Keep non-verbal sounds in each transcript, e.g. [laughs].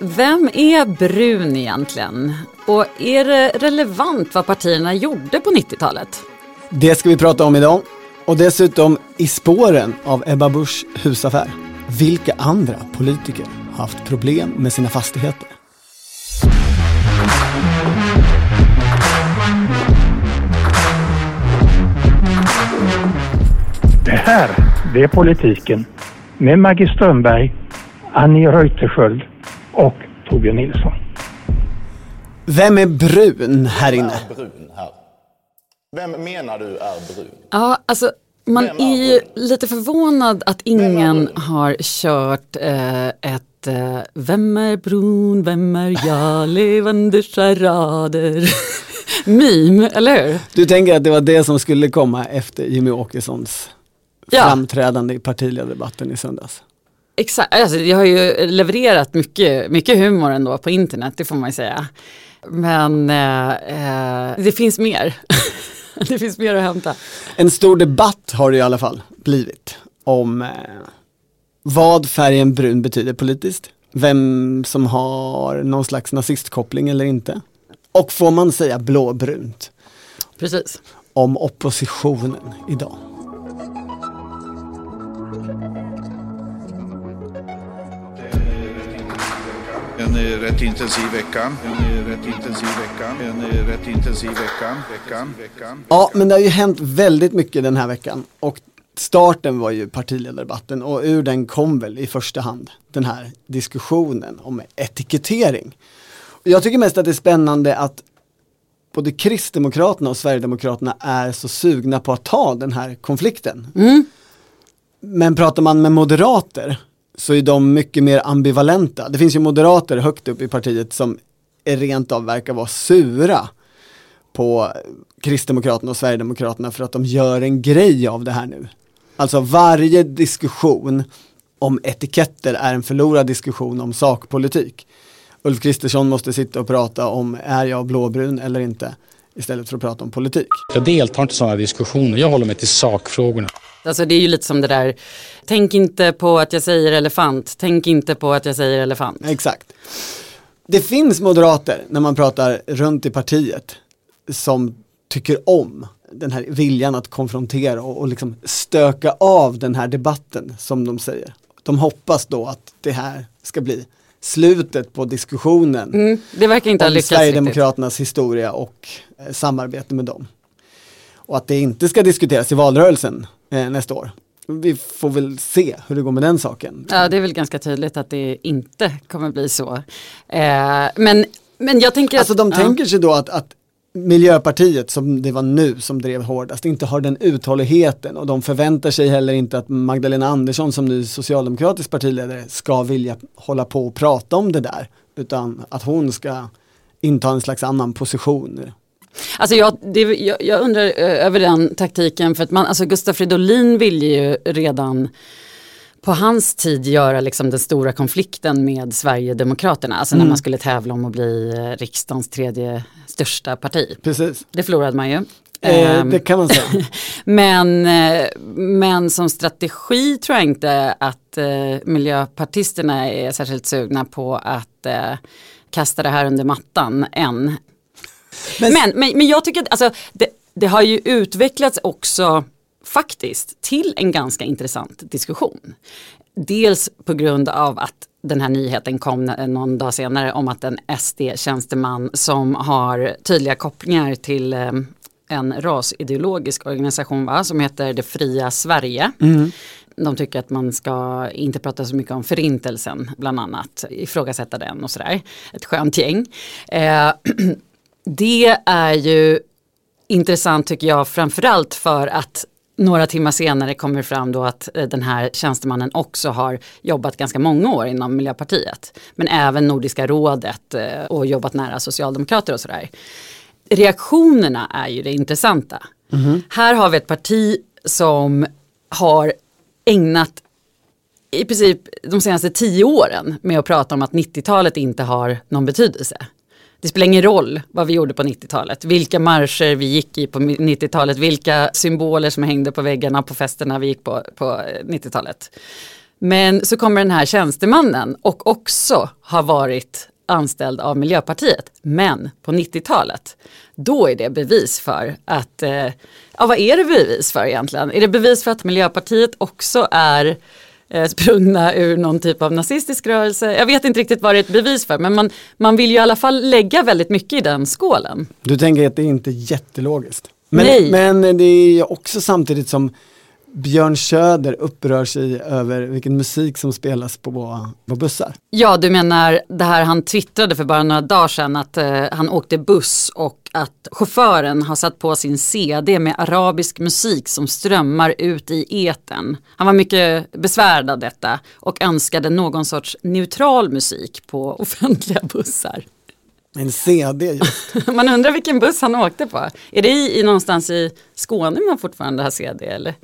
Vem är brun egentligen? Och är det relevant vad partierna gjorde på 90-talet? Det ska vi prata om idag. Och dessutom i spåren av Ebba Buschs husaffär. Vilka andra politiker har haft problem med sina fastigheter? Det här, det är politiken med Maggie Strömberg, Annie Reuterskiöld och Torbjörn Nilsson. Vem är brun här inne? är brun här? Vem menar du är brun? Ja, alltså man Vem är är ju brun? lite förvånad att Vem ingen har kört eh, ett eh, Vem är brun, vem är jag, levande charader. [laughs] Meme, eller hur? Du tänker att det var det som skulle komma efter Jimmy Åkessons Ja. framträdande i partiledardebatten i söndags? Exakt, alltså, jag har ju levererat mycket, mycket humor ändå på internet, det får man ju säga. Men eh, eh, det finns mer. [laughs] det finns mer att hämta. En stor debatt har det i alla fall blivit om eh, vad färgen brun betyder politiskt. Vem som har någon slags nazistkoppling eller inte. Och får man säga blåbrunt Precis. om oppositionen idag. En rätt intensiv vecka. En rätt intensiv vecka. En rätt intensiv vecka. Veckan. Veckan. Ja, men det har ju hänt väldigt mycket den här veckan. Och starten var ju partiledardebatten och ur den kom väl i första hand den här diskussionen om etikettering. Och Jag tycker mest att det är spännande att både Kristdemokraterna och Sverigedemokraterna är så sugna på att ta den här konflikten. Men pratar man med moderater så är de mycket mer ambivalenta. Det finns ju moderater högt upp i partiet som är rent av verkar vara sura på Kristdemokraterna och Sverigedemokraterna för att de gör en grej av det här nu. Alltså varje diskussion om etiketter är en förlorad diskussion om sakpolitik. Ulf Kristersson måste sitta och prata om är jag blåbrun eller inte istället för att prata om politik. Jag deltar inte i sådana diskussioner. Jag håller mig till sakfrågorna. Alltså det är ju lite som det där, tänk inte på att jag säger elefant, tänk inte på att jag säger elefant. Exakt. Det finns moderater när man pratar runt i partiet som tycker om den här viljan att konfrontera och, och liksom stöka av den här debatten som de säger. De hoppas då att det här ska bli slutet på diskussionen Mm, det verkar inte ha om riktigt. Sverigedemokraternas historia och eh, samarbete med dem. Och att det inte ska diskuteras i valrörelsen eh, nästa år. Vi får väl se hur det går med den saken. Ja, det är väl ganska tydligt att det inte kommer bli så. Eh, men, men jag tänker Alltså att... de ja. tänker sig då att, att Miljöpartiet som det var nu som drev hårdast inte har den uthålligheten och de förväntar sig heller inte att Magdalena Andersson som nu socialdemokratisk partiledare ska vilja hålla på och prata om det där utan att hon ska inta en slags annan position. Alltså jag, det, jag, jag undrar eh, över den taktiken för att man, alltså Gustaf Fridolin ville ju redan på hans tid göra liksom den stora konflikten med Sverigedemokraterna, alltså när man skulle tävla om att bli eh, riksdagens tredje största parti. Precis, Det förlorade man ju. eh, Ehm, det kan man säga. [laughs] men, eh, men som strategi tror jag inte att eh, miljöpartisterna är särskilt sugna på att eh, kasta det här under mattan än. Men- Men, men, men, jag tycker att alltså, det, det har ju utvecklats också faktiskt till en ganska intressant diskussion. Dels på grund av att den här nyheten kom någon dag senare om att en SD-tjänsteman som har tydliga kopplingar till eh, en rasideologisk organisation va, som heter Det fria Sverige. De tycker att man ska inte prata så mycket om förintelsen bland annat, ifrågasätta den och sådär. Ett skönt gäng. Eh, [clears throat] det är ju intressant tycker jag framförallt för att några timmar senare kommer fram då att eh, den här tjänstemannen också har jobbat ganska många år inom Miljöpartiet. Men även Nordiska rådet eh, och jobbat nära socialdemokrater och sådär. Reaktionerna är ju det intressanta. Här har vi ett parti som har ägnat i princip de senaste tio åren med att prata om att 90-talet inte har någon betydelse. Det spelar ingen roll vad vi gjorde på 90-talet, vilka marscher vi gick i på 90-talet, vilka symboler som hängde på väggarna på festerna vi gick på på eh, 90-talet. Men så kommer den här tjänstemannen och också har varit anställd av Miljöpartiet. Men på 90-talet, då är det bevis för att, eh, ja vad är det bevis för egentligen? Är det bevis för att Miljöpartiet också är eh, sprungna ur någon typ av nazistisk rörelse? Jag vet inte riktigt vad det är ett bevis för men man, man vill ju i alla fall lägga väldigt mycket i den skålen. Du tänker att det är inte är jättelogiskt? Nej. Men, men det är också samtidigt som Björn Söder upprör sig över vilken musik som spelas på, på bussar. Ja, du menar det här han twittrade för bara några dagar sedan att eh, han åkte buss och att chauffören har satt på sin CD med arabisk musik som strömmar ut i eten. Han var mycket besvärad av detta och önskade någon sorts neutral musik på [laughs] offentliga bussar. En CD just. [laughs] Man undrar vilken buss han åkte på. Är det i, i någonstans i Skåne man fortfarande har CD eller?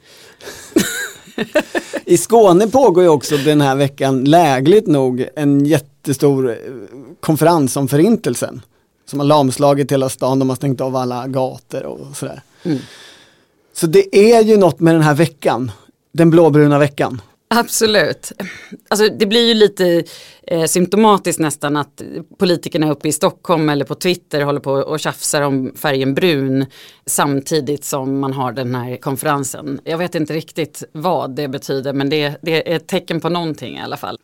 I Skåne pågår ju också den här veckan lägligt nog en jättestor eh, konferens om förintelsen. Som har lamslagit hela stan, de har stängt av alla gator och sådär. Mm. Så det är ju något med den här veckan, den blåbruna veckan. Absolut. Alltså, det blir ju lite eh, symptomatiskt nästan att politikerna uppe i Stockholm eller på Twitter håller på och tjafsar om färgen brun samtidigt som man har den här konferensen. Jag vet inte riktigt vad det betyder men det, det är ett tecken på någonting i alla fall.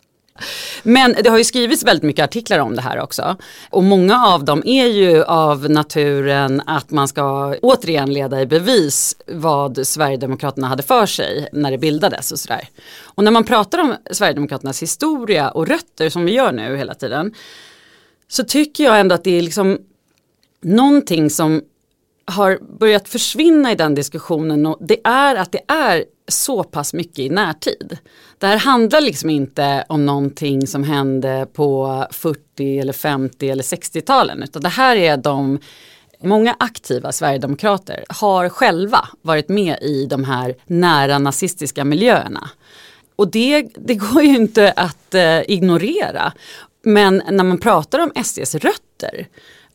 Men det har ju skrivits väldigt mycket artiklar om det här också. Och många av dem är ju av naturen att man ska återigen leda i bevis vad Sverigedemokraterna hade för sig när det bildades och sådär. Och när man pratar om Sverigedemokraternas historia och rötter som vi gör nu hela tiden så tycker jag ändå att det är liksom någonting som har börjat försvinna i den diskussionen och det är att det är så pass mycket i närtid. Det här handlar liksom inte om någonting som hände på 40 eller 50 eller 60-talen utan det här är de Många aktiva sverigedemokrater har själva varit med i de här nära nazistiska miljöerna. Och det, det går ju inte att eh, ignorera. Men när man pratar om SDs rötter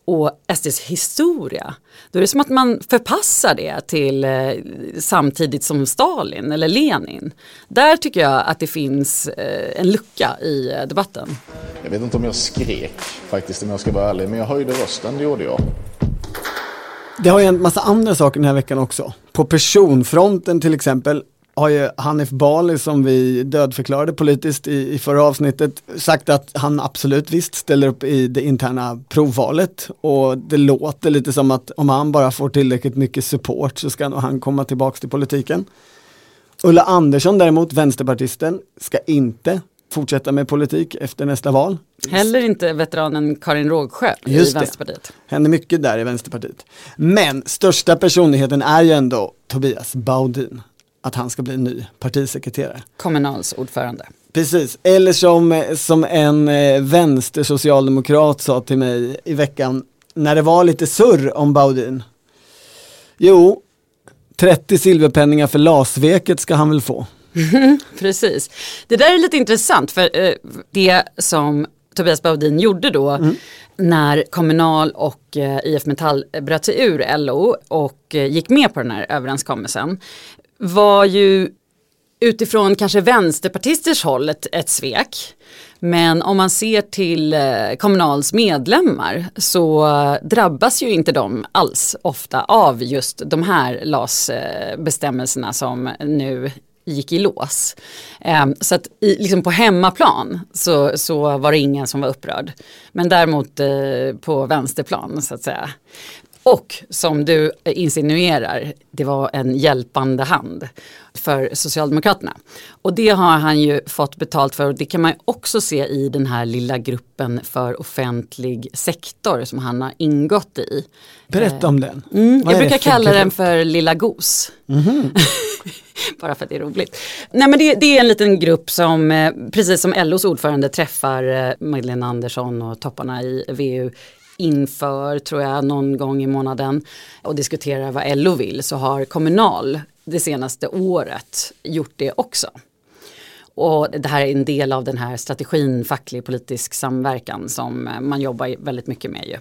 och SDs historia. Då är det som att man förpassar det till eh, samtidigt som Stalin eller Lenin. Där tycker jag att det finns eh, en lucka i eh, debatten. Jag vet inte om jag skrek faktiskt om jag ska vara ärlig, men jag höjde rösten, det gjorde jag. Det har ju en massa andra saker den här veckan också. På personfronten till exempel har ju Hanif Bali som vi dödförklarade politiskt i, i förra avsnittet sagt att han absolut visst ställer upp i det interna provvalet och det låter lite som att om han bara får tillräckligt mycket support så ska han komma tillbaks till politiken. Ulla Andersson däremot, vänsterpartisten, ska inte fortsätta med politik efter nästa val. Heller inte veteranen Karin Rågsjö Just i det. Vänsterpartiet. Händer mycket där i Vänsterpartiet. Men största personligheten är ju ändå Tobias Baudin. Att han ska bli ny partisekreterare. Kommunals ordförande. Precis, eller som, som en eh, vänstersocialdemokrat sa till mig i veckan när det var lite surr om Baudin. Jo, 30 silverpenningar för lasveket ska han väl få. [laughs] Precis. Det där är lite intressant för eh, det som Tobias Baudin gjorde då när Kommunal och eh, IF Metall bröt sig ur LO och gick med på den här överenskommelsen var ju utifrån kanske vänsterpartisters håll ett, ett svek. Men om man ser till eh, Kommunals medlemmar så eh, drabbas ju inte de alls ofta av just de här LAS-bestämmelserna eh, som nu gick i lås. Ehm, så att i, liksom på hemmaplan så, så var det ingen som var upprörd. Men däremot på vänsterplan så att säga. Och som du insinuerar, det var en hjälpande hand för Socialdemokraterna. Och det har han ju fått betalt för och det kan man också se i den här lilla gruppen för offentlig sektor som han har ingått i. Berätta om den. Mm, jag brukar kalla den för Lilla Gos. [laughs] Bara för att det är roligt. Nej men det, det är en liten grupp som, eh, precis som LOs ordförande träffar eh, Magdalena Andersson och topparna i VU inför, tror jag, någon gång i månaden och diskuterar vad LO vill så har Kommunal det senaste året gjort det också. Och det här är en del av den här strategin facklig politisk samverkan som man jobbar väldigt mycket med ju.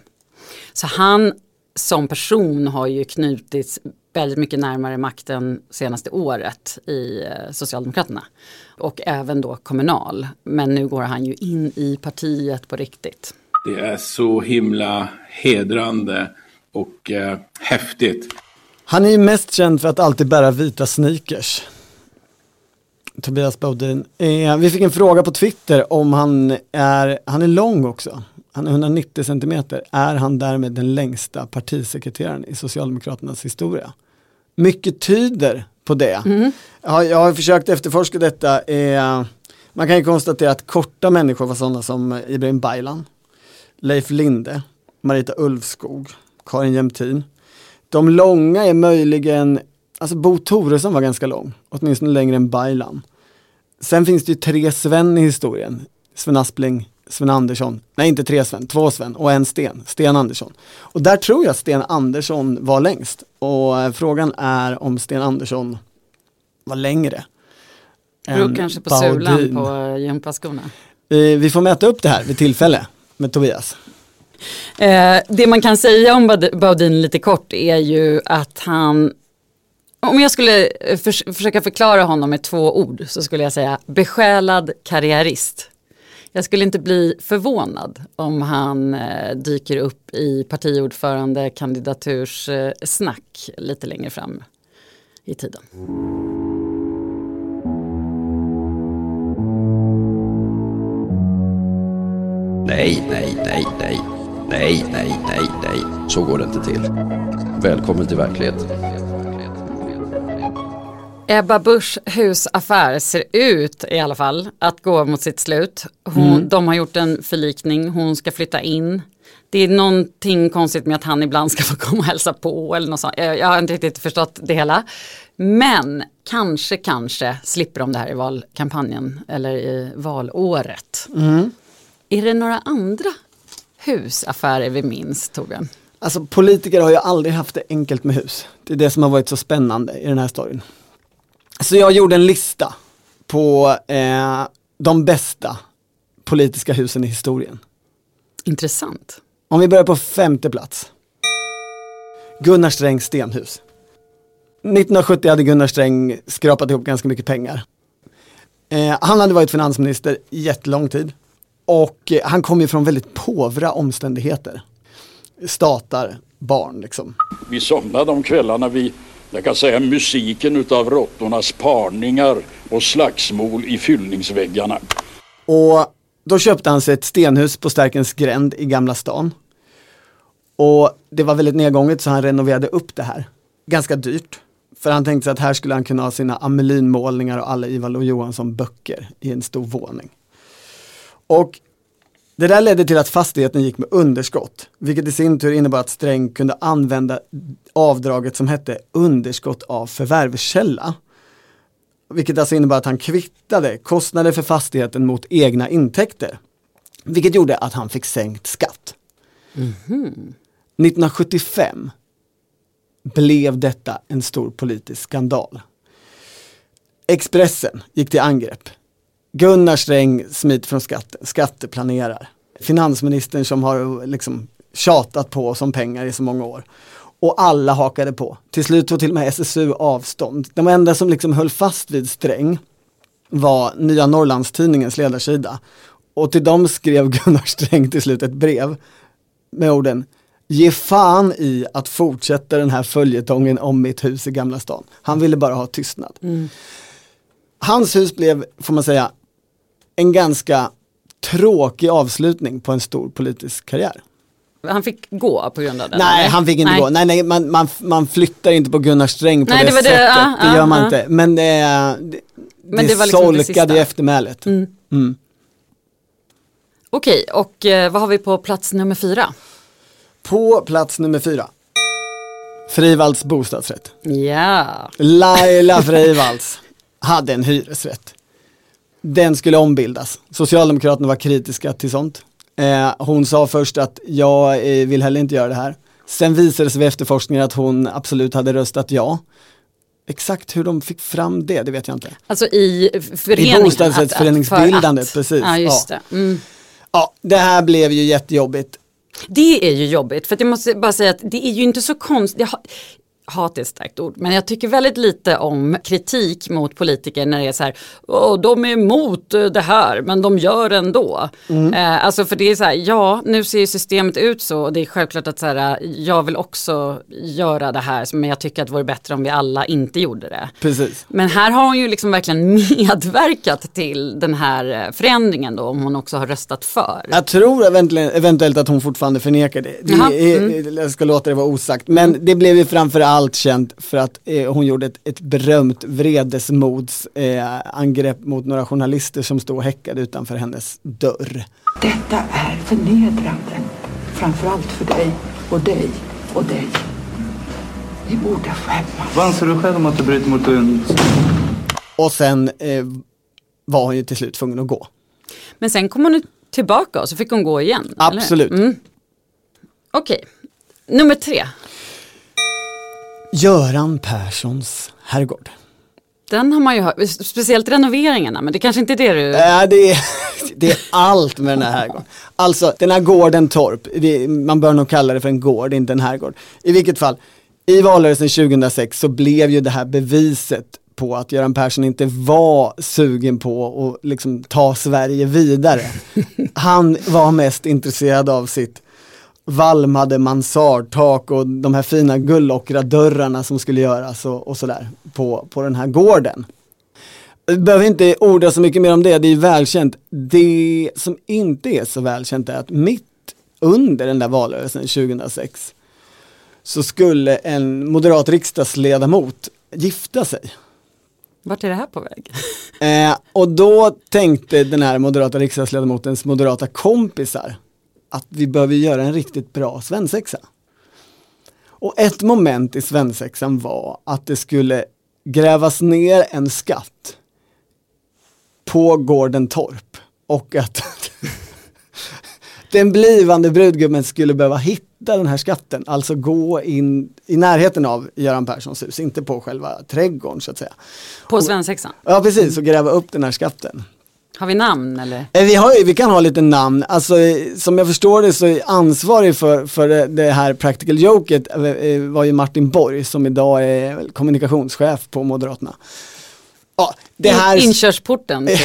Så han som person har ju knutits väldigt mycket närmare makten senaste året i eh, Socialdemokraterna. Och även då kommunal. Men nu går han ju in i partiet på riktigt. Det är så himla hedrande och eh, häftigt. Han är ju mest känd för att alltid bära vita sneakers. Tobias Baudin. Eh, vi fick en fråga på Twitter om han är, han är lång också. Han är 190 centimeter. Är han därmed den längsta partisekreteraren i Socialdemokraternas historia? Mycket tyder på det. Mm. Ja, jag har försökt efterforska detta. Eh, man kan ju konstatera att korta människor var sådana som Ibrahim Baylan, Leif Linde, Marita Ulvskog, Karin Jämtin. De långa är möjligen, alltså Bo Toresson var ganska lång, åtminstone längre än Baylan. Sen finns det ju tre Sven i historien. Sven Aspling, Sven Andersson, nej inte tre Sven, två Sven och en Sten, Sten Andersson. Och där tror jag Sten Andersson var längst. Och eh, frågan är om Sten Andersson var längre. Beror kanske på Baudin. sulan på eh, gympaskorna. Eh, Vi får mäta upp det här vid tillfälle med Tobias. Eh, det man kan säga om Baudin lite kort är ju att han om jag skulle eh, för, försöka förklara honom med två ord så skulle jag säga besjälad karriärist. Jag skulle inte bli förvånad om han eh, dyker upp i partiordförande kandidaturs eh, snack lite längre fram i tiden. Nej, nej, nej, nej. Nej, nej, nej, nej. Så går det inte till. Välkommen till verkligheten. Ebba Buschs husaffär ser ut i alla fall att gå mot sitt slut. Hon, De har gjort en förlikning, hon ska flytta in. Det är någonting konstigt med att han ibland ska få komma och hälsa på eller något sånt. Jag, jag har inte riktigt förstått det hela. Men kanske, kanske slipper de det här i valkampanjen eller i valåret. Är det några andra husaffärer vi minns, Torbjörn? Alltså politiker har ju aldrig haft det enkelt med hus. Det är det som har varit så spännande i den här storyn. Så jag gjorde en lista på eh, de bästa politiska husen i historien. Intressant. Om vi börjar på femte plats. Gunnar Strängs stenhus. 1970 hade Gunnar Sträng skrapat ihop ganska mycket pengar. Eh, han hade varit finansminister jättelång tid. Och eh, han kom ju från väldigt påvra omständigheter. Statar, barn liksom. Vi somnade om kvällarna vid, jag kan säga musiken utav råttornas parningar och slagsmål i fyllningsväggarna. Och då köpte han sig ett stenhus på Stärkens gränd i Gamla stan. Och det var väldigt nedgånget så han renoverade upp det här. Ganska dyrt. För han tänkte sig att här skulle han kunna ha sina Amelinmålningar och alla Ivar Lo Johansson böcker i en stor våning. Och det där ledde till att fastigheten gick med underskott, vilket i sin tur innebar att Sträng kunde använda avdraget som hette underskott av förvärvskälla. Vilket alltså innebar att han kvittade kostnader för fastigheten mot egna intäkter. Vilket gjorde att han fick sänkt skatt. 1975 blev detta en stor politisk skandal. Expressen gick till angrepp. Gunnar Sträng smiter från skatten, skatteplanerar. Finansministern som har liksom tjatat på oss om pengar i så många år. Och alla hakade på. Till slut tog till och med SSU avstånd. De enda som liksom höll fast vid Sträng var Nya Norrlandstidningens ledarsida. Och till dem skrev [laughs] Gunnar Sträng till slut ett brev med orden Ge fan i att fortsätta den här följetongen om mitt hus i Gamla stan. Han ville bara ha tystnad. Hans hus blev, får man säga, en ganska tråkig avslutning på en stor politisk karriär. Han fick gå på grund av det? Nej, eller? han fick inte Nej. gå. Nej, nej, man, man, man flyttar inte på Gunnar Sträng på Nej, det, det var det, sättet. ja, det gör man ja. inte. Men det, det, Men det, det liksom solkade i eftermälet. Mm. Okej, och eh, vad har vi på plats nummer fyra? På plats nummer fyra. Frivalds bostadsrätt. Ja, Laila Freivalds hade en hyresrätt. Den skulle ombildas. Socialdemokraterna var kritiska till sånt. Eh, hon sa först att jag eh, vill heller inte göra det här. Sen visade det sig vid efterforskningen att hon absolut hade röstat ja. Exakt hur de fick fram det, det vet jag inte. alltså i föreningen. I bostadsrättsföreningsbildandet, att- precis. Ja, just Ja. det. Mm. Ja, det här blev ju jättejobbigt. Det är ju jobbigt, för jag måste bara säga att det är ju inte så konstigt. Hat är ett starkt ord, men jag tycker väldigt lite om kritik mot politiker när det är så här, Åh, de är emot eh, det här men de gör ändå. Mm. Eh, alltså för det är så här, ja nu ser ju systemet ut så och det är självklart att så här, jag vill också göra det här men jag tycker att det vore bättre om vi alla inte gjorde det. Precis. Men här har hon ju liksom verkligen [laughs] medverkat till den här eh, förändringen då om hon också har röstat för. Jag tror eventuellt, att hon fortfarande förnekar det. det är, mm. Jag ska låta det vara osagt. Men det blev ju framförallt känt för att eh, hon gjorde ett, ett berömt vredesmods eh, angrepp mot några journalister som stod och häckade utanför hennes dörr. Detta är förnedrande. Framförallt för dig och dig och dig. Ni borde skämmas. Vad anser du själv om att du bryter mot en... Och sen eh, var hon ju till slut tvungen att gå. Men sen kom hon tillbaka och så fick hon gå igen. Absolut. Mm. Okej, nummer tre. Göran Perssons herrgård. Den har man ju hört, speciellt renoveringarna, men det kanske inte är det du... Ja, det, är, [laughs] det är allt med den här herrgården. Alltså den här gården Torp, det, man bör nog kalla det för en gård, inte en herrgård. I vilket fall, i valrörelsen 2006 så blev ju det här beviset på att Göran Persson inte var sugen på att liksom ta Sverige vidare. [laughs] Han var mest intresserad av sitt valmade mansardtak och de här fina gullockeradörrarna som skulle göras och, och sådär på, på den här gården. Vi behöver inte orda så mycket mer om det, det är välkänt. Det som inte är så välkänt är att mitt under den där valrörelsen 2006 så skulle en moderat riksdagsledamot gifta sig. Vart är det här på väg? Eh, och då tänkte den här moderata riksdagsledamotens moderata kompisar att vi behöver göra en riktigt bra svensexa. Och ett moment i svensexan var att det skulle grävas ner en skatt på gården Torp och att [laughs] den blivande brudgummen skulle behöva hitta den här skatten, alltså gå in i närheten av Göran Perssons hus, inte på själva trädgården så att säga. På svensexan? Ja precis, och gräva upp den här skatten. Har vi namn eller? Eh, Vi, har, vi kan ha lite namn, alltså eh, som jag förstår det så är ansvarig för, för det- här practical joket eh, var ju Martin Borg som idag är kommunikationschef på Moderaterna. Ja, det här, In, inkörsporten till...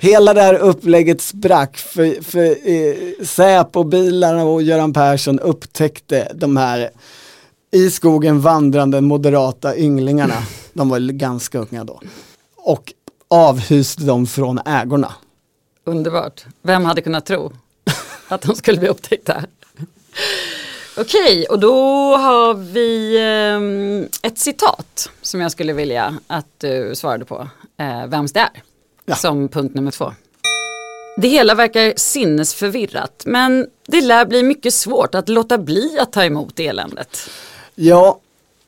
[laughs] hela det här upplägget sprack för, för eh, Säpo-bilarna och Göran Persson upptäckte de här i skogen vandrande moderata ynglingarna. De var ganska unga då. Och avhyste dem från ägorna. Underbart. Vem hade kunnat tro att de skulle bli upptäckta? Okej, och då har vi ehm, ett citat som jag skulle vilja att du svarade på. Eh, vems det är. Som punkt nummer två. Det hela verkar sinnesförvirrat men det lär bli mycket svårt att låta bli att ta emot eländet. Ja,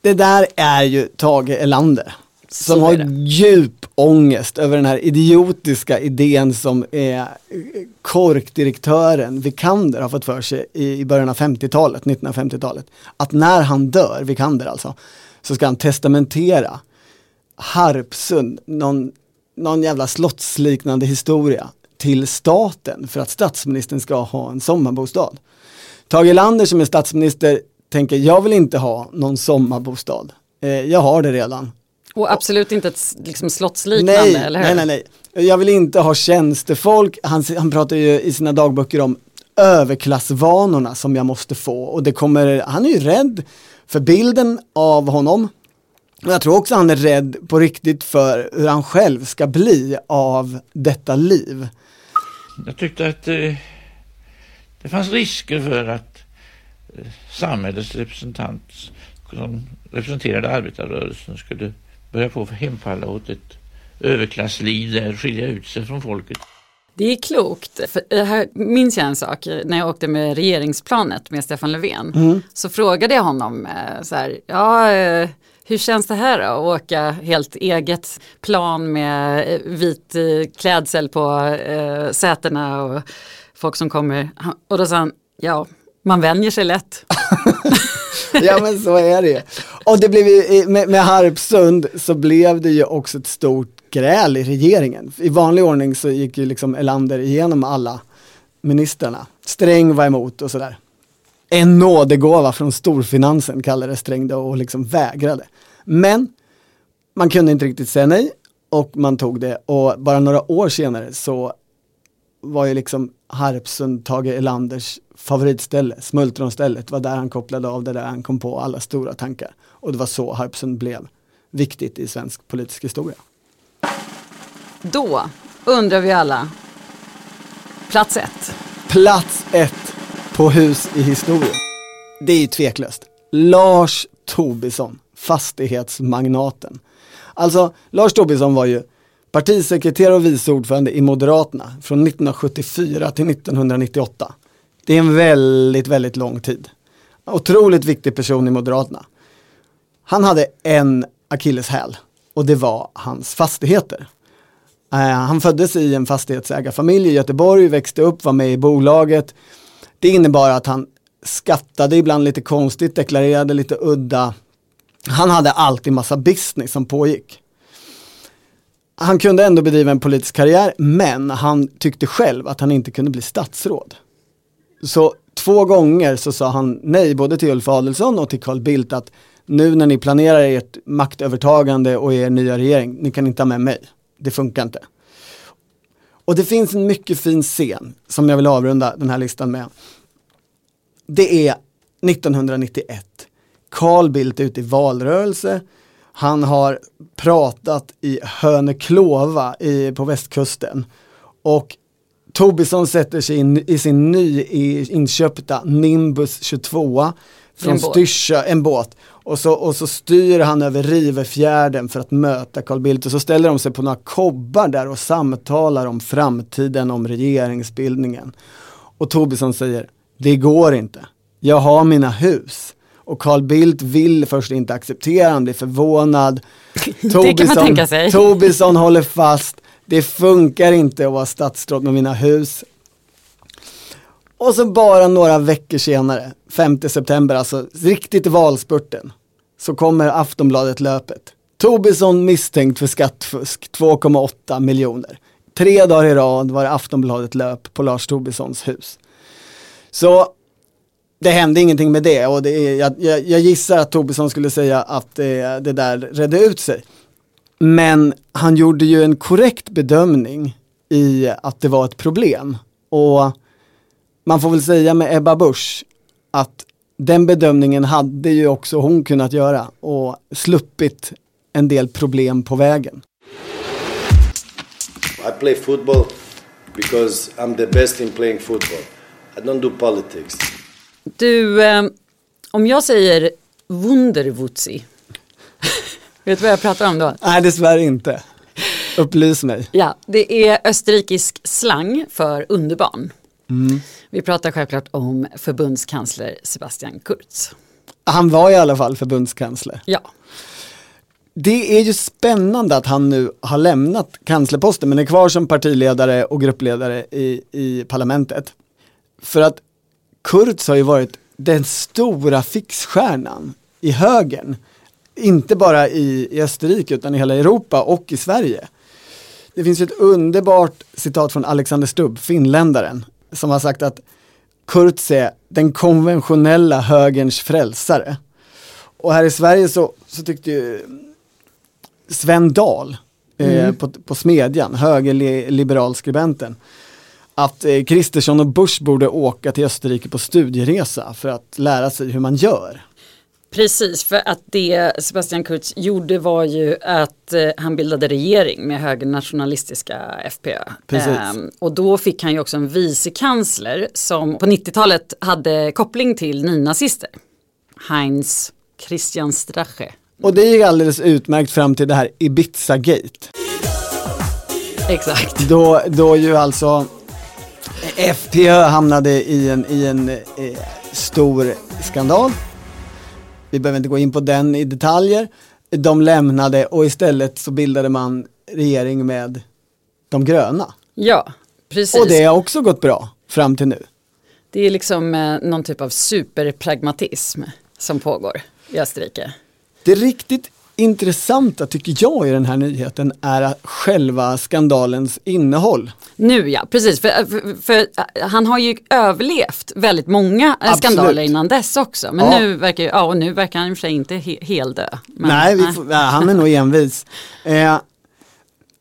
det där är ju Tage Erlander. Som har djup ångest över den här idiotiska idén som eh, korkdirektören Vikander har fått för sig i, i början av 50-talet, 1950-talet. Att när han dör, Vikander alltså, så ska han testamentera Harpsund, någon, någon jävla slottsliknande historia till staten för att statsministern ska ha en sommarbostad. Tage Erlander som är statsminister tänker, jag vill inte ha någon sommarbostad. Eh, jag har det redan. Och absolut inte ett liksom, slottsliknande, Nej, eller hur? nej, nej, nej. Jag vill inte ha tjänstefolk. Han, han pratar ju i sina dagböcker om överklassvanorna som jag måste få. Och det kommer, han är ju rädd för bilden av honom. Och jag tror också han är rädd på riktigt för hur han själv ska bli av detta liv. Jag tyckte att eh, det fanns risker för att eh, samhällets representant som representerade arbetarrörelsen skulle börja på för hemfalla åt ett överklassliv där, skilja ut sig från folket. Det är klokt. För här minns jag en sak när jag åkte med regeringsplanet med Stefan Löfven. Mm. Så frågade jag honom eh, så här, ja, eh, hur känns det här då? Att åka helt eget plan med eh, vit klädsel på eh, sätena och folk som kommer. Och då sa han, ja, man vänjer sig lätt. [laughs] Ja men så är det ju. Och det blev ju, med, med Harpsund så blev det ju också ett stort gräl i regeringen. I vanlig ordning så gick ju liksom Elander igenom alla ministrarna. Sträng var emot och sådär. en nådegåva från storfinansen kallade Sträng det och liksom vägrade. Men man kunde inte riktigt säga nej och man tog det och bara några år senare så var ju liksom Harpsund Tage Erlanders favoritställe, smultronstället, var där han kopplade av det där han kom på alla stora tankar. Och det var så Harpsund blev viktigt i svensk politisk historia. Då undrar vi alla, plats ett. Plats ett på hus i historien. Det är ju tveklöst. Lars Tobisson, fastighetsmagnaten. Alltså, Lars Tobisson var ju partisekreterare och vice ordförande i Moderaterna från 1974 till 1998. Det är en väldigt, väldigt lång tid. Otroligt viktig person i Moderaterna. Han hade en akilleshäl och det var hans fastigheter. Uh, han föddes i en fastighetsägarfamilj i Göteborg, växte upp, var med i bolaget. Det innebar att han skattade ibland lite konstigt, deklarerade lite udda. Han hade alltid massa business som pågick. Han kunde ändå bedriva en politisk karriär, men han tyckte själv att han inte kunde bli statsråd. Så två gånger så sa han nej både till Ulf Adelsohn och till Carl Bildt att nu när ni planerar ert maktövertagande och er nya regering, ni kan inte ha med mig. Det funkar inte. Och det finns en mycket fin scen som jag vill avrunda den här listan med. Det är 1991. Carl Bildt är ute i valrörelse. Han har pratat i Höneklova i, på västkusten. Och Tobisson sätter sig in i sin nyinköpta Nimbus 22 från Styrsa, en båt. Och så, och så styr han över Rivefjärden för att möta Carl Bildt och så ställer de sig på några kobbar där och samtalar om framtiden, om regeringsbildningen. Och Tobisson säger, det går inte. Jag har mina hus. Och Carl Bildt vill först inte acceptera, han blir förvånad. [laughs] Tobisson. Tobisson håller fast, det funkar inte att vara statsråd med mina hus. Och så bara några veckor senare, 5 september, alltså riktigt valspurten, så kommer Aftonbladet löpet. Tobisson misstänkt för skattfusk, 2,8 miljoner. Tre dagar i rad var det Aftonbladet löp på Lars Tobissons hus. Så det hände ingenting med det och det är, jag, jag, jag, gissar att Tobisson skulle säga att det, det där redde ut sig. Men han gjorde ju en korrekt bedömning i att det var ett problem. Och man får väl säga med Ebba Busch att den bedömningen hade ju också hon kunnat göra och sluppit en del problem på vägen. I play football because I'm the best in playing football. I don't do politics. Du, eh, om jag säger Wunderwutzi, vet du vad jag pratar om då? Nej, dessvärre inte. Upplys mig. Ja, det är österrikisk slang för underbarn. Mm. Vi pratar självklart om förbundskansler Sebastian Kurz. Han var i alla fall förbundskansler. Ja. Det är ju spännande att han nu har lämnat kanslerposten men är kvar som partiledare och gruppledare i, i parlamentet. För att Kurz har ju varit den stora fixstjärnan i högern. Inte bara i, i Österrike utan i hela Europa och i Sverige. Det finns ett underbart citat från Alexander Stubb, finländaren, som har sagt att Kurz är den konventionella högerns frälsare. Och här i Sverige så, så tyckte ju Sven Dahl eh, mm. eh, på, på Smedjan, högerliberal skribenten, att eh, Kristersson och Bush borde åka till Österrike på studieresa för att lära sig hur man gör. Precis, för att det Sebastian Kurz gjorde var ju att eh, han bildade regering med högernationalistiska FPÖ. Ehm, och då fick han ju också en vicekansler som på 90-talet hade koppling till nynazister. Heinz Christian Strache. Och det gick alldeles utmärkt fram till det här Ibiza-gate. Exakt. Då, då ju alltså FPÖ hamnade i en, i en eh, stor skandal vi behöver inte gå in på den i detaljer. De lämnade och istället så bildade man regering med de gröna. Ja, precis. Och det har också gått bra fram till nu. Det är liksom eh, någon typ av superpragmatism som pågår i Österrike. Det riktigt intressanta tycker jag i den här nyheten är själva skandalens innehåll. Nu ja, precis. För, för, för han har ju överlevt väldigt många eh, Absolut. skandaler innan dess också. Men Ja. nu verkar, ja, och nu verkar han i och för sig inte he, heldö. Men, nej, vi får, nej, han är nog envis. Eh,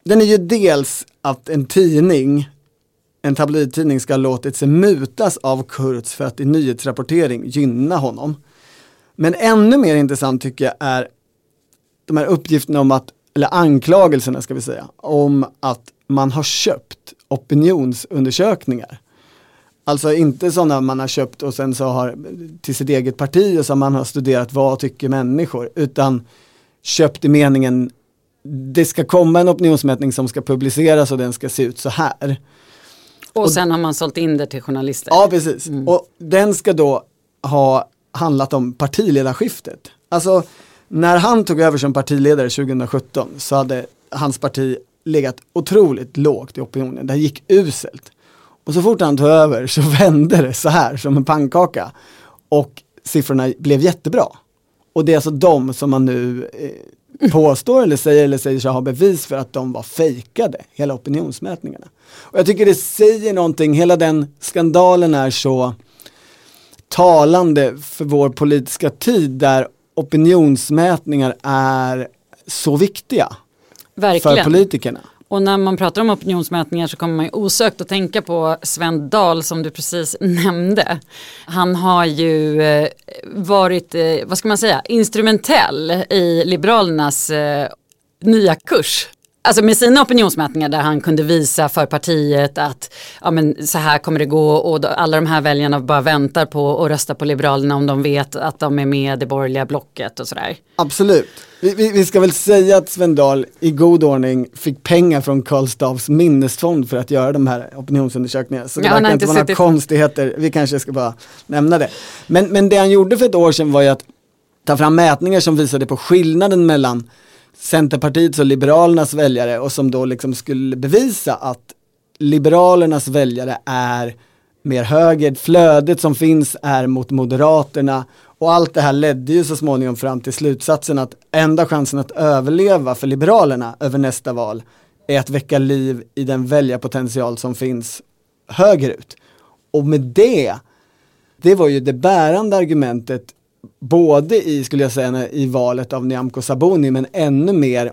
den är ju dels att en tidning, en tabloidtidning ska ha låtit sig mutas av Kurz för att i nyhetsrapportering gynna honom. Men ännu mer intressant tycker jag är de här uppgifterna om att, eller anklagelserna ska vi säga, om att man har köpt opinionsundersökningar. Alltså inte sådana man har köpt och sen så har till sitt eget parti och så man har studerat vad tycker människor, utan köpt i meningen det ska komma en opinionsmätning som ska publiceras och den ska se ut så här. och sen har man sålt in det till journalister. Ja, precis. Och den ska då ha handlat om partiledarskiftet. Alltså, när han tog över som partiledare 2017 så hade hans parti legat otroligt lågt i opinionen. Det gick uselt. Och så fort han tog över så [laughs] vände det så här som en pannkaka. Och siffrorna blev jättebra. Och det är alltså de som man nu eh, påstår eller säger eller säger sig ha bevis för att de var fejkade, hela opinionsmätningarna. Och jag tycker det säger någonting, hela den skandalen är så talande för vår politiska tid där opinionsmätningar är så viktiga Verkligen. för politikerna. Och när man pratar om opinionsmätningar så kommer man ju osökt att tänka på Sven Dahl som du precis [laughs] nämnde. Han har ju eh, varit, eh, vad ska man säga, instrumentell i Liberalernas eh, nya kurs. Alltså med sina opinionsmätningar där han kunde visa för partiet att ja, men så här kommer det gå och alla de här väljarna bara väntar på att rösta på Liberalerna om de vet att de är med i det borgerliga blocket och sådär. Absolut. Vi, vi, vi ska väl säga att Sven Dahl i god ordning fick pengar från Karl Stavs minnesfond för att göra de här opinionsundersökningarna. Så det Ja, verkar inte vara några konstigheter, vi kanske ska bara nämna det. Men, men det han gjorde för ett år sedan var ju att ta fram mätningar som visade på skillnaden mellan Centerpartiets och Liberalernas väljare och som då liksom skulle bevisa att Liberalernas väljare är mer höger, flödet som finns är mot Moderaterna och allt det här ledde ju så småningom fram till slutsatsen att enda chansen att överleva för Liberalerna över nästa val är att väcka liv i den väljarpotential som finns högerut. Och med det, det var ju det bärande argumentet både i, skulle jag säga, i valet av Nyamko Sabuni men ännu mer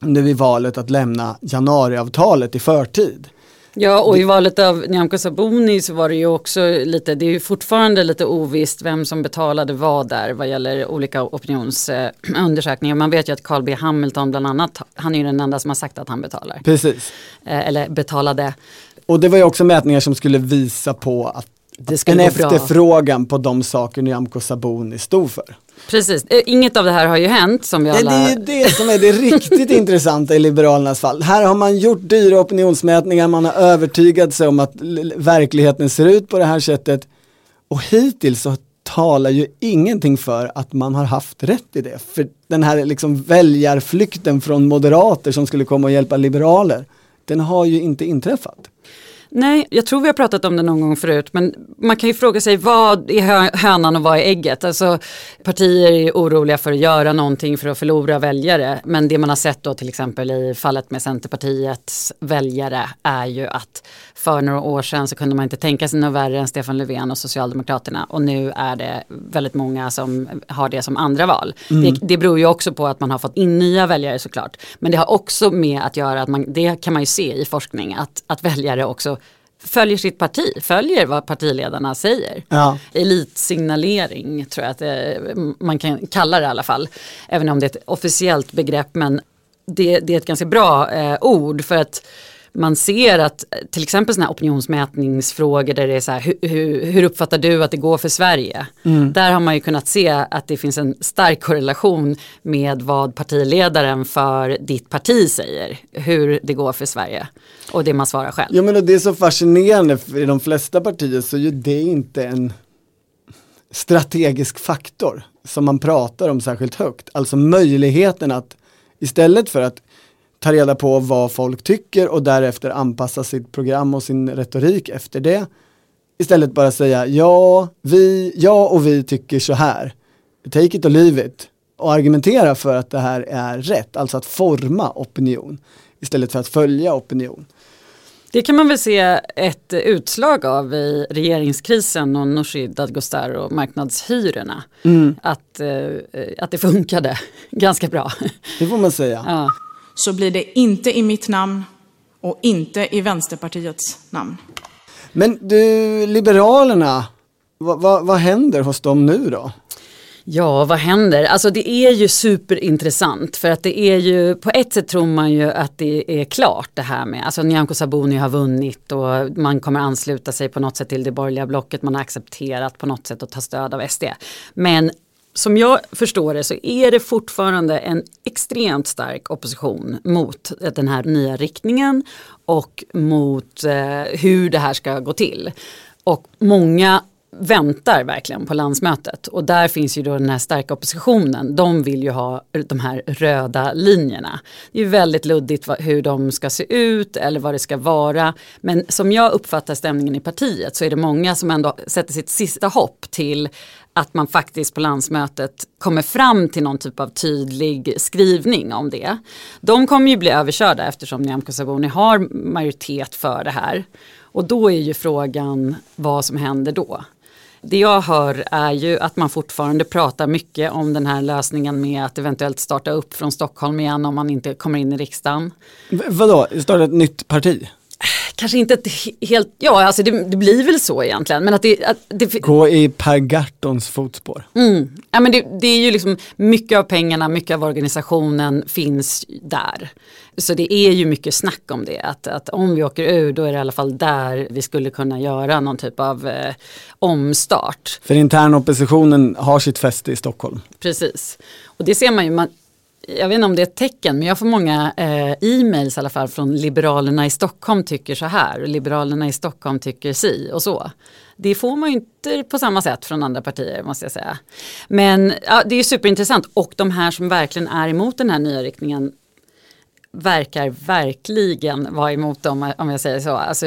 nu i valet att lämna januariavtalet i förtid. Ja och i valet av Nyamko Sabuni så var det ju också lite, det är ju fortfarande lite ovisst vem som betalade vad där vad gäller olika opinionsundersökningar. Man vet ju att Carl B Hamilton bland annat, han är ju den enda som har sagt att han betalar. Precis. Eh, Eller betalade. Och det var ju också mätningar som skulle visa på att, en gå bra. efterfrågan på de saker Nyamko Sabuni stod för. Precis, Eh, inget av det här har ju hänt som vi alla... det är det som är det [laughs] riktigt intressanta i Liberalernas fall. Här har man gjort dyra opinionsmätningar, man har övertygat sig om att verkligheten ser ut på det här sättet. Och hittills så talar ju ingenting för att man har haft rätt i det. För den här liksom väljarflykten från moderater som skulle komma och hjälpa liberaler, den har ju inte inträffat. Nej, jag tror vi har pratat om det någon gång förut, men man kan ju fråga sig vad är hö- hönan och vad är ägget? Alltså, partier är oroliga för att göra någonting för att förlora väljare, men det man har sett då till exempel i fallet med Centerpartiets väljare är ju att för några år sedan så kunde man inte tänka sig något värre än Stefan Löfven och Socialdemokraterna och nu är det väldigt många som har det som andra val. Mm. Det, det beror ju också på att man har fått in nya väljare såklart, men det har också med att göra att man, det kan man ju se i forskning, att, att väljare också följer sitt parti, följer vad partiledarna säger. Ja. Elitsignalering tror jag att det, man kan kalla det i alla fall. Även om det är ett officiellt begrepp men det, det är ett ganska bra eh, ord för att man ser att eh, till exempel sådana här opinionsmätningsfrågor där det är så här, hur, hur, hur uppfattar du att det går för Sverige? Mm. Där har man ju kunnat se att det finns en stark korrelation med vad partiledaren för ditt parti säger, hur det går för Sverige och det man svarar själv. Ja men det är så fascinerande för i de flesta partier så är ju det inte en strategisk faktor som man pratar om särskilt högt. Alltså möjligheten att istället för att ta reda på vad folk tycker och därefter anpassa sitt program och sin retorik efter det. Istället bara säga ja, vi, jag och vi tycker så här. Take it or leave it. och argumentera för att det här är rätt, alltså att forma opinion istället för att följa opinion. Det kan man väl se ett utslag av i regeringskrisen och Nooshi Dadgostar och marknadshyrorna. Mm. Att, eh, att det funkade [laughs] ganska bra. Det får man säga. Ja. Så blir det inte i mitt namn och inte i Vänsterpartiets namn. Men du, Liberalerna, vad, vad, vad händer hos dem nu då? Ja, vad händer? Alltså det är ju superintressant för att det är ju, på ett sätt tror man ju att det är klart det här med, alltså Nyamko Sabuni har vunnit och man kommer ansluta sig på något sätt till det borgerliga blocket, man har accepterat på något sätt att ta stöd av SD. Men som jag förstår det så är det fortfarande en extremt stark opposition mot den här nya riktningen och mot eh, hur det här ska gå till. Och många väntar verkligen på landsmötet och där finns ju då den här starka oppositionen. De vill ju ha de här röda linjerna. Det är ju väldigt luddigt hur de ska se ut eller vad det ska vara. Men som jag uppfattar stämningen i partiet så är det många som ändå sätter sitt sista hopp till att man faktiskt på landsmötet kommer fram till någon typ av tydlig skrivning om det. De kommer ju bli överkörda eftersom Nyamko Sabuni har majoritet för det här. Och då är ju frågan vad som händer då. Det jag hör är ju att man fortfarande pratar mycket om den här lösningen med att eventuellt starta upp från Stockholm igen om man inte kommer in i riksdagen. V vadå, starta ett nytt parti? Kanske inte ett helt, ja alltså det, det, blir väl så egentligen. Men att det, att det, Gå i Per Gartons fotspår. Mm, ja, men det, det är ju liksom mycket av pengarna, mycket av organisationen finns där. Så det är ju mycket snack om det. Att, att om vi åker ur då är det i alla fall där vi skulle kunna göra någon typ av eh, omstart. För internoppositionen har sitt fäste i Stockholm. Precis. Och det ser man ju, man, jag vet inte om det är ett tecken, men jag får många eh, e-mails i alla fall från Liberalerna i Stockholm tycker så här och Liberalerna i Stockholm tycker si och så. Det får man ju inte på samma sätt från andra partier måste jag säga. Men ja, det är superintressant och de här som verkligen är emot den här nya riktningen verkar verkligen vara emot dem om jag säger så. Alltså,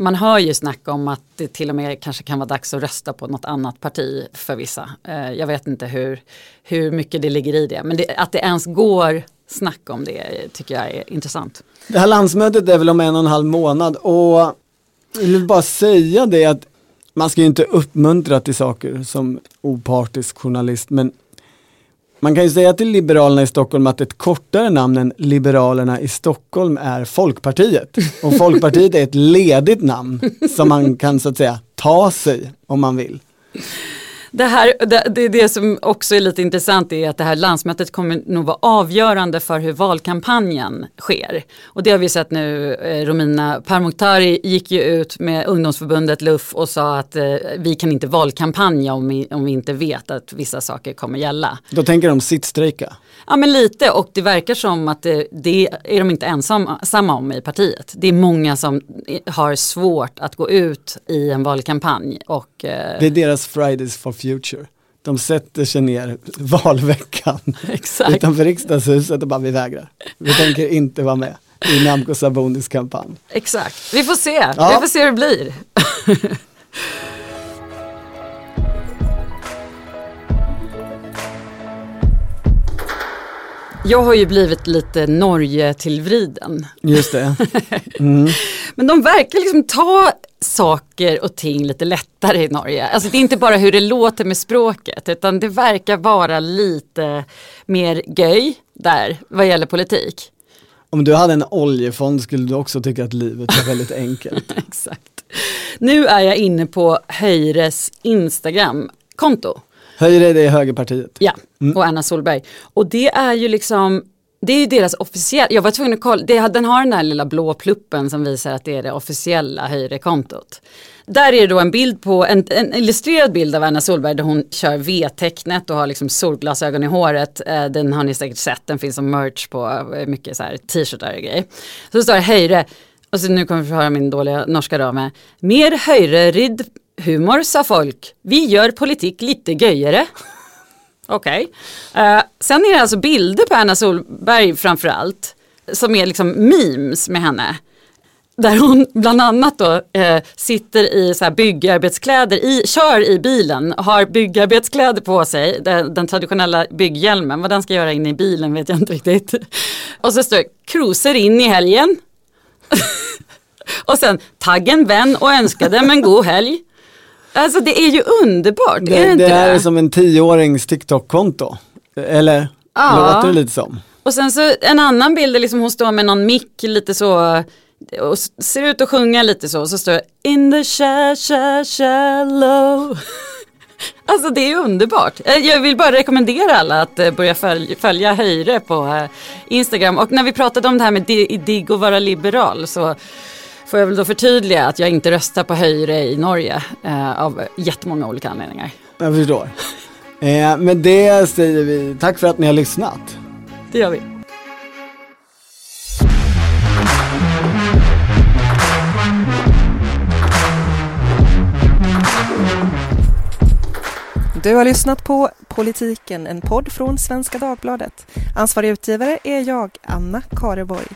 man hör ju snack om att det till och med kanske kan vara dags att rösta på något annat parti för vissa. Eh, jag vet inte hur, hur mycket det ligger i det, men det, att det ens går snack om det tycker jag är intressant. Det här landsmötet är väl om en och en halv månad och jag vill bara säga det att man ska ju inte uppmuntra till saker som opartisk journalist, men man kan ju säga till Liberalerna i Stockholm att ett kortare namn än Liberalerna i Stockholm är Folkpartiet. Och Folkpartiet är ett ledigt namn som man kan så att säga ta sig om man vill. Det, här, det, det, det som också är lite intressant är att det här landsmötet kommer nog vara avgörande för hur valkampanjen sker. Och det har vi sett nu, eh, Romina Pourmokhtari gick ju ut med ungdomsförbundet LUF och sa att eh, vi kan inte valkampanja om vi, om vi inte vet att vissa saker kommer gälla. Då tänker de sittstrejka? Ja men lite och det verkar som att det, det är de inte ensamma om i partiet. Det är många som har svårt att gå ut i en valkampanj. Och, eh... Det är deras Fridays for Future. De sätter sig ner [laughs] valveckan [laughs] Exakt. utanför riksdagshuset och bara vi vägrar. Vi tänker inte vara med i Namco Sabonis kampanj. Exakt, vi får se, ja. vi får se hur det blir. [laughs] Jag har ju blivit lite Norge-tillvriden. Just det. [laughs] Mm. Men de verkar liksom ta saker och ting lite lättare i Norge. Alltså det är inte bara hur det låter med språket utan det verkar vara lite mer göj där vad gäller politik. Om du hade en oljefond skulle du också tycka att livet var väldigt enkelt. [laughs] Exakt. Nu är jag inne på Höjres Instagram-konto. Höjre det är högerpartiet. Ja, mm. och Anna Solberg. Och det är ju liksom det är ju deras officiella, jag var tvungen att kolla, det, den har den där lilla blå pluppen som visar att det är det officiella Höjre-kontot. Där är det då en bild på, en, en, illustrerad bild av Anna Solberg där hon kör V-tecknet och har liksom solglasögon i håret. Eh, den har ni säkert sett, den finns som merch på eh, mycket så här t-shirtar och grejer. Så står det Höjre, och så nu kommer vi få höra min dåliga norska då med. Mer Höjre-ridd humor sa folk. Vi gör politik lite göjare. [laughs] Okej. Okay. Uh, sen är det alltså bilder på Anna Solberg framförallt. Som är liksom memes med henne. där hon bland annat då eh, sitter i så här byggarbetskläder, i, kör i bilen, har byggarbetskläder på sig, den, den traditionella bygghjälmen, vad den ska göra inne i bilen vet jag inte riktigt. [laughs] Och så står det cruiser in i helgen. [laughs] och sen taggen vän och önskar dem en god helg. Alltså det är ju underbart, Det, är det det inte här är som en tioårings TikTok-konto. Eller Ja. låter det lite som. Och sen så en annan bild är liksom hon står med någon mick lite så och ser ut att sjunga lite så. Och så står det In the sha sha shallow. [laughs] Alltså det är underbart. Eh, Jag vill bara rekommendera alla att eh, börja följ följa Höjre på eh, Instagram. Och när vi pratade om det här med di- digg och vara liberal så får jag väl då förtydliga att jag inte röstar på Höjre i Norge eh, av jättemånga olika anledningar. Jag förstår. Eh, med det säger vi tack för att ni har lyssnat. Det gör vi. Du har lyssnat på Politiken, en podd från Svenska Dagbladet. Ansvarig utgivare är jag, Anna Kareborg.